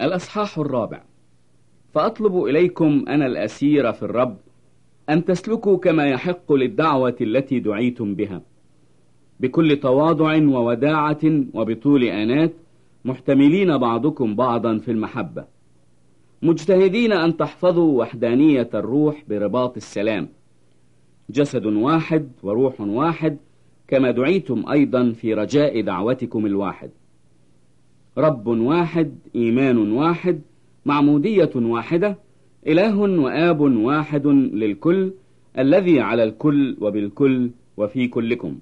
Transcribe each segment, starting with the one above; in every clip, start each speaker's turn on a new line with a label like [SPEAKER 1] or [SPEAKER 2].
[SPEAKER 1] الأصحاح الرابع. فأطلب إليكم أنا الأسير في الرب أن تسلكوا كما يحق للدعوة التي دعيتم بها. بكل تواضع ووداعة وبطول آنات محتملين بعضكم بعضا في المحبة. مجتهدين أن تحفظوا وحدانية الروح برباط السلام. جسد واحد وروح واحد كما دعيتم أيضا في رجاء دعوتكم الواحد. رب واحد إيمان واحد معمودية واحدة إله وآب واحد للكل الذي على الكل وبالكل وفي كلكم.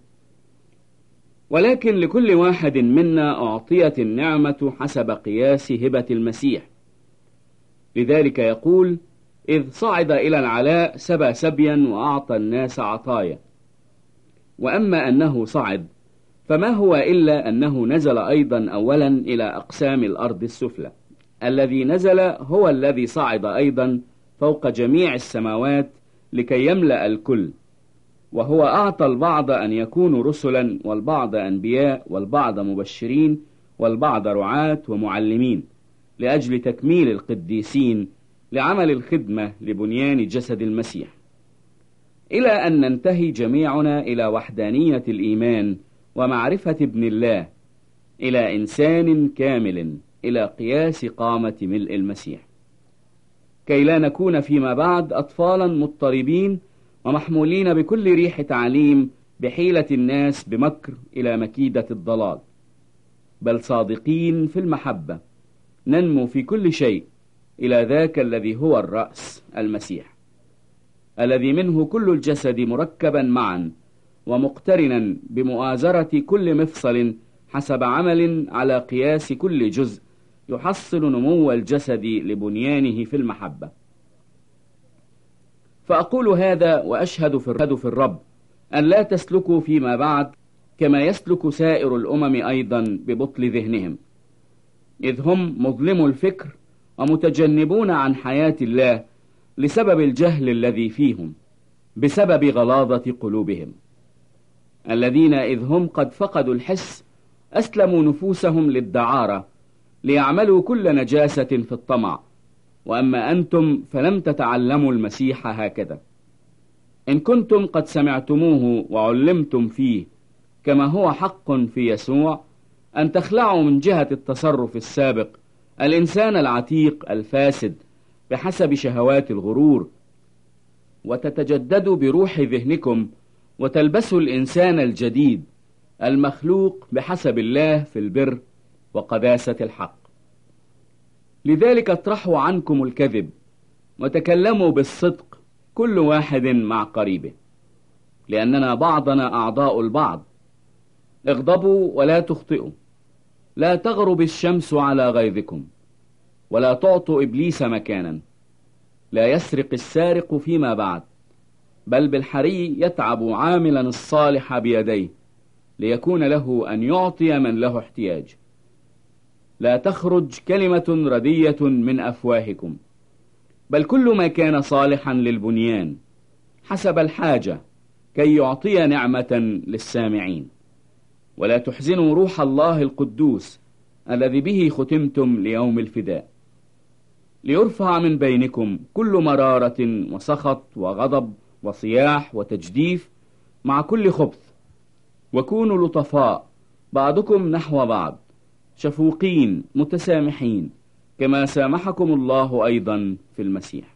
[SPEAKER 1] ولكن لكل واحد منا أعطيت النعمة حسب قياس هبة المسيح. لذلك يقول إذ صعد إلى العلاء سبى سبيا وأعطى الناس عطايا. وأما أنه صعد فما هو إلا أنه نزل أيضا أولا إلى أقسام الأرض السفلى. الذي نزل هو الذي صعد أيضا فوق جميع السماوات لكي يملأ الكل. وهو أعطى البعض أن يكونوا رسلا والبعض أنبياء والبعض مبشرين والبعض رعاة ومعلمين لأجل تكميل القديسين لعمل الخدمة لبنيان جسد المسيح. إلى أن ننتهي جميعنا إلى وحدانية الإيمان ومعرفة ابن الله إلى إنسان كامل إلى قياس قامة ملء المسيح. كي لا نكون فيما بعد أطفالا مضطربين ومحمولين بكل ريح تعليم بحيلة الناس بمكر إلى مكيدة الضلال. بل صادقين في المحبة ننمو في كل شيء إلى ذاك الذي هو الرأس المسيح الذي منه كل الجسد مركبا معا ومقترنا بمؤازرة كل مفصل حسب عمل على قياس كل جزء يحصل نمو الجسد لبنيانه في المحبة. فأقول هذا وأشهد في الرب أن لا تسلكوا فيما بعد كما يسلك سائر الأمم أيضا ببطل ذهنهم. إذ هم مظلموا الفكر ومتجنبون عن حياة الله لسبب الجهل الذي فيهم بسبب غلاظة قلوبهم. الذين إذ هم قد فقدوا الحس أسلموا نفوسهم للدعارة ليعملوا كل نجاسة في الطمع. وأما أنتم فلم تتعلموا المسيح هكذا. إن كنتم قد سمعتموه وعلمتم فيه كما هو حق في يسوع أن تخلعوا من جهة التصرف السابق الإنسان العتيق الفاسد بحسب شهوات الغرور. وتتجددوا بروح ذهنكم وتلبسوا الإنسان الجديد المخلوق بحسب الله في البر وقداسة الحق. لذلك اطرحوا عنكم الكذب وتكلموا بالصدق كل واحد مع قريبه لأننا بعضنا أعضاء البعض. اغضبوا ولا تخطئوا لا تغرب الشمس على غيظكم ولا تعطوا إبليس مكانا لا يسرق السارق فيما بعد. بل بالحري يتعب عاملا الصالح بيديه ليكون له أن يعطي من له احتياج. لا تخرج كلمة ردية من أفواهكم بل كل ما كان صالحا للبنيان حسب الحاجة كي يعطي نعمة للسامعين. ولا تحزنوا روح الله القدوس الذي به ختمتم ليوم الفداء. ليرفع من بينكم كل مرارة وسخط وغضب وصياح وتجديف مع كل خبث. وكونوا لطفاء بعضكم نحو بعض شفوقين متسامحين كما سامحكم الله أيضا في المسيح.